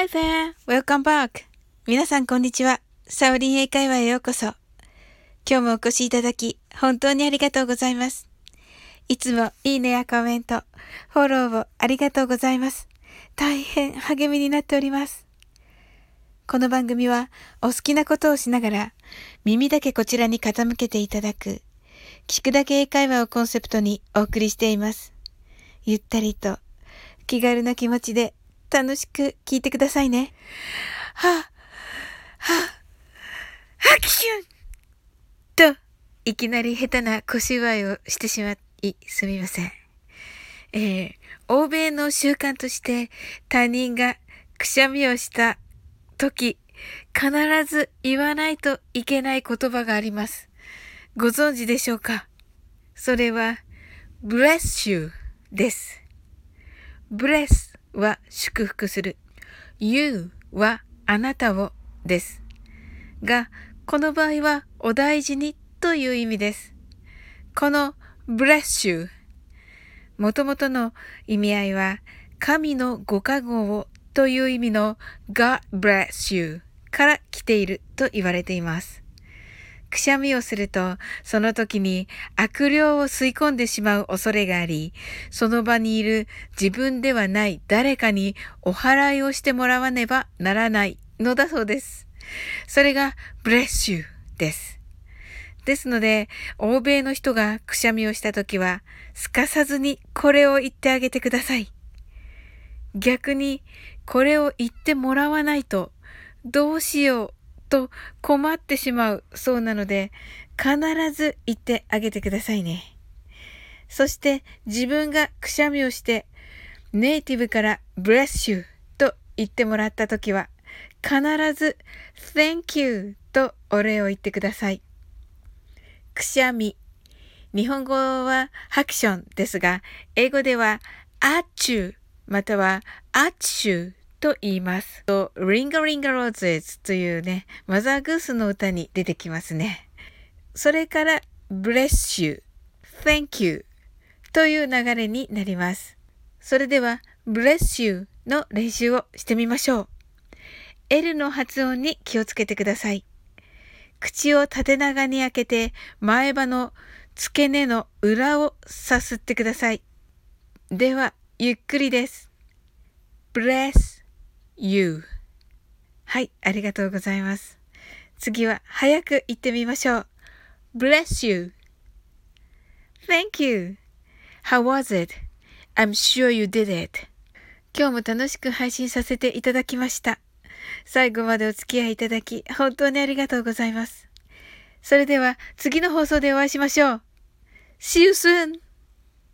Hi there! Welcome back! 皆さんこんにちは。サオリン英会話へようこそ。今日もお越しいただき、本当にありがとうございます。いつもいいねやコメント、フォローをありがとうございます。大変励みになっております。この番組はお好きなことをしながら耳だけこちらに傾けていただく聞くだけ英会話をコンセプトにお送りしています。ゆったりと気軽な気持ちで楽しく聞いてくださいね。はぁ、はぁ、ハクションと、いきなり下手な腰祝いをしてしまい、すみません。えー、欧米の習慣として他人がくしゃみをした時、必ず言わないといけない言葉があります。ご存知でしょうか？それは、bless you です。bless は祝福する。you はあなたをです。が、この場合はお大事にという意味です。この bless you もともとの意味合いは神のご加護をという意味の God bless you から来ていると言われています。くしゃみをすると、その時に悪霊を吸い込んでしまう恐れがあり、その場にいる自分ではない誰かにお祓いをしてもらわねばならないのだそうです。それが bless you です。ですので、欧米の人がくしゃみをした時は、すかさずにこれを言ってあげてください。逆に、これを言ってもらわないと、どうしようと困ってしまうそうなので、必ず言ってあげてくださいね。そして自分がくしゃみをして、ネイティブから bless you と言ってもらったときは、必ず thank you とお礼を言ってください。くしゃみ。日本語はハクションですが、英語ではアッチュまたはアッチュと言います。と、リンガリンガローズズというね、マザーグースの歌に出てきますね。それから、bless you, thank you という流れになります。それでは、bless you の練習をしてみましょう。L の発音に気をつけてください。口を縦長に開けて前歯の付け根の裏をさすってください。では、ゆっくりです。bless you はい、ありがとうございます。次は早く言ってみましょう。bless you Thank you How was it? I'm sure you did it 今日も楽しく配信させていただきました。最後までお付き合いいただき、本当にありがとうございます。それでは次の放送でお会いしましょう。See you soon!